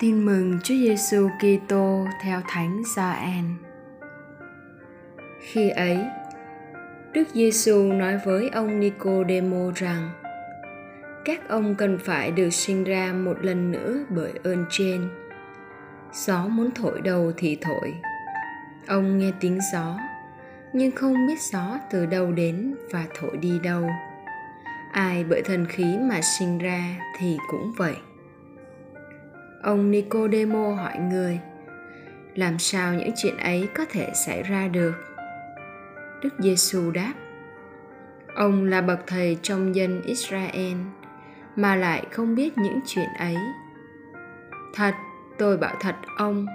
Tin mừng Chúa Giêsu Kitô theo Thánh Gioan. Khi ấy, Đức Giêsu nói với ông Nicodemo rằng: Các ông cần phải được sinh ra một lần nữa bởi ơn trên. Gió muốn thổi đầu thì thổi. Ông nghe tiếng gió, nhưng không biết gió từ đâu đến và thổi đi đâu. Ai bởi thần khí mà sinh ra thì cũng vậy Ông Nicodemo hỏi người, làm sao những chuyện ấy có thể xảy ra được? Đức Giêsu đáp, ông là bậc thầy trong dân Israel mà lại không biết những chuyện ấy. Thật, tôi bảo thật ông,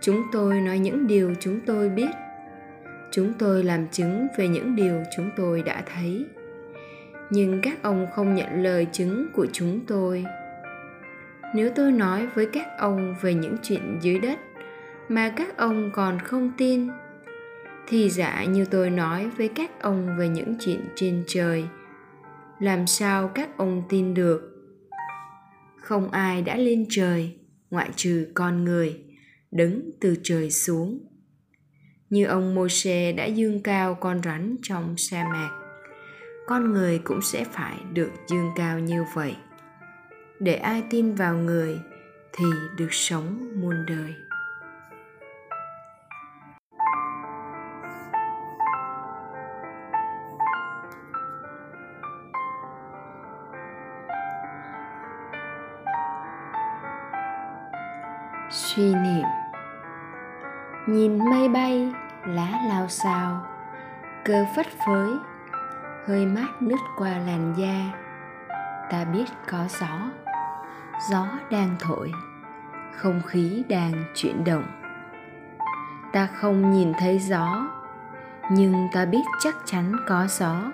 chúng tôi nói những điều chúng tôi biết. Chúng tôi làm chứng về những điều chúng tôi đã thấy. Nhưng các ông không nhận lời chứng của chúng tôi nếu tôi nói với các ông về những chuyện dưới đất mà các ông còn không tin, thì giả như tôi nói với các ông về những chuyện trên trời, làm sao các ông tin được? Không ai đã lên trời, ngoại trừ con người, đứng từ trời xuống. Như ông Môi-se đã dương cao con rắn trong sa mạc, con người cũng sẽ phải được dương cao như vậy để ai tin vào người thì được sống muôn đời. Suy niệm. Nhìn mây bay, lá lao xao cơ phất phới, hơi mát nứt qua làn da. Ta biết có gió gió đang thổi, không khí đang chuyển động. Ta không nhìn thấy gió, nhưng ta biết chắc chắn có gió,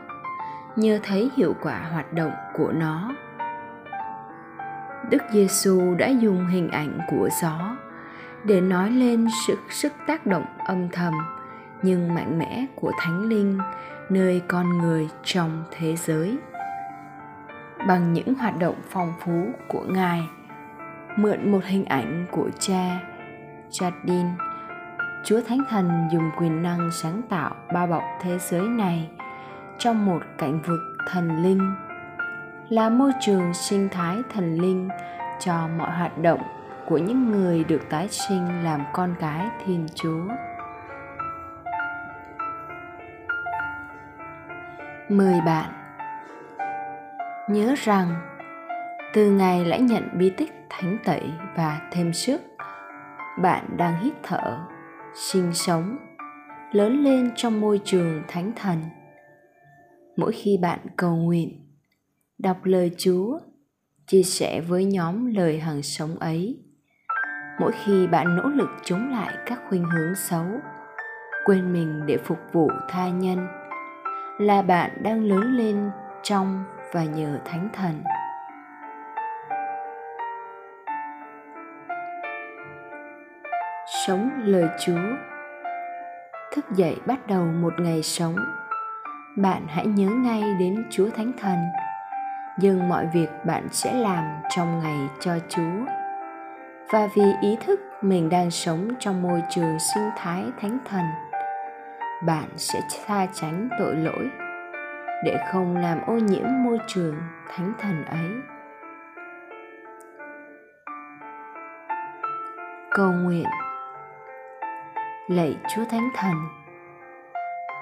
nhờ thấy hiệu quả hoạt động của nó. Đức giêsu đã dùng hình ảnh của gió để nói lên sự sức tác động âm thầm, nhưng mạnh mẽ của thánh linh nơi con người trong thế giới bằng những hoạt động phong phú của ngài mượn một hình ảnh của cha, Jardin Chúa Thánh Thần dùng quyền năng sáng tạo bao bọc thế giới này trong một cảnh vực thần linh, là môi trường sinh thái thần linh cho mọi hoạt động của những người được tái sinh làm con cái Thiên Chúa. Mời bạn nhớ rằng, từ ngày lãnh nhận bí tích thánh tẩy và thêm sức bạn đang hít thở, sinh sống, lớn lên trong môi trường thánh thần. Mỗi khi bạn cầu nguyện, đọc lời chúa, chia sẻ với nhóm lời hằng sống ấy, mỗi khi bạn nỗ lực chống lại các khuynh hướng xấu, quên mình để phục vụ tha nhân, là bạn đang lớn lên trong và nhờ thánh thần. Sống lời chúa. Thức dậy bắt đầu một ngày sống. Bạn hãy nhớ ngay đến chúa thánh thần. Dừng mọi việc bạn sẽ làm trong ngày cho chúa. Và vì ý thức mình đang sống trong môi trường sinh thái thánh thần, bạn sẽ xa tránh tội lỗi để không làm ô nhiễm môi trường, thánh thần ấy. Cầu nguyện. Lạy chúa thánh thần,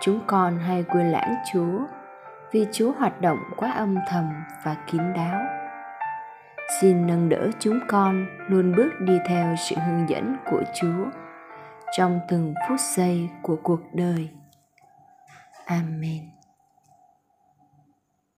chúng con hay quên lãng chúa vì chúa hoạt động quá âm thầm và kín đáo. Xin nâng đỡ chúng con luôn bước đi theo sự hướng dẫn của chúa trong từng phút giây của cuộc đời. Amen.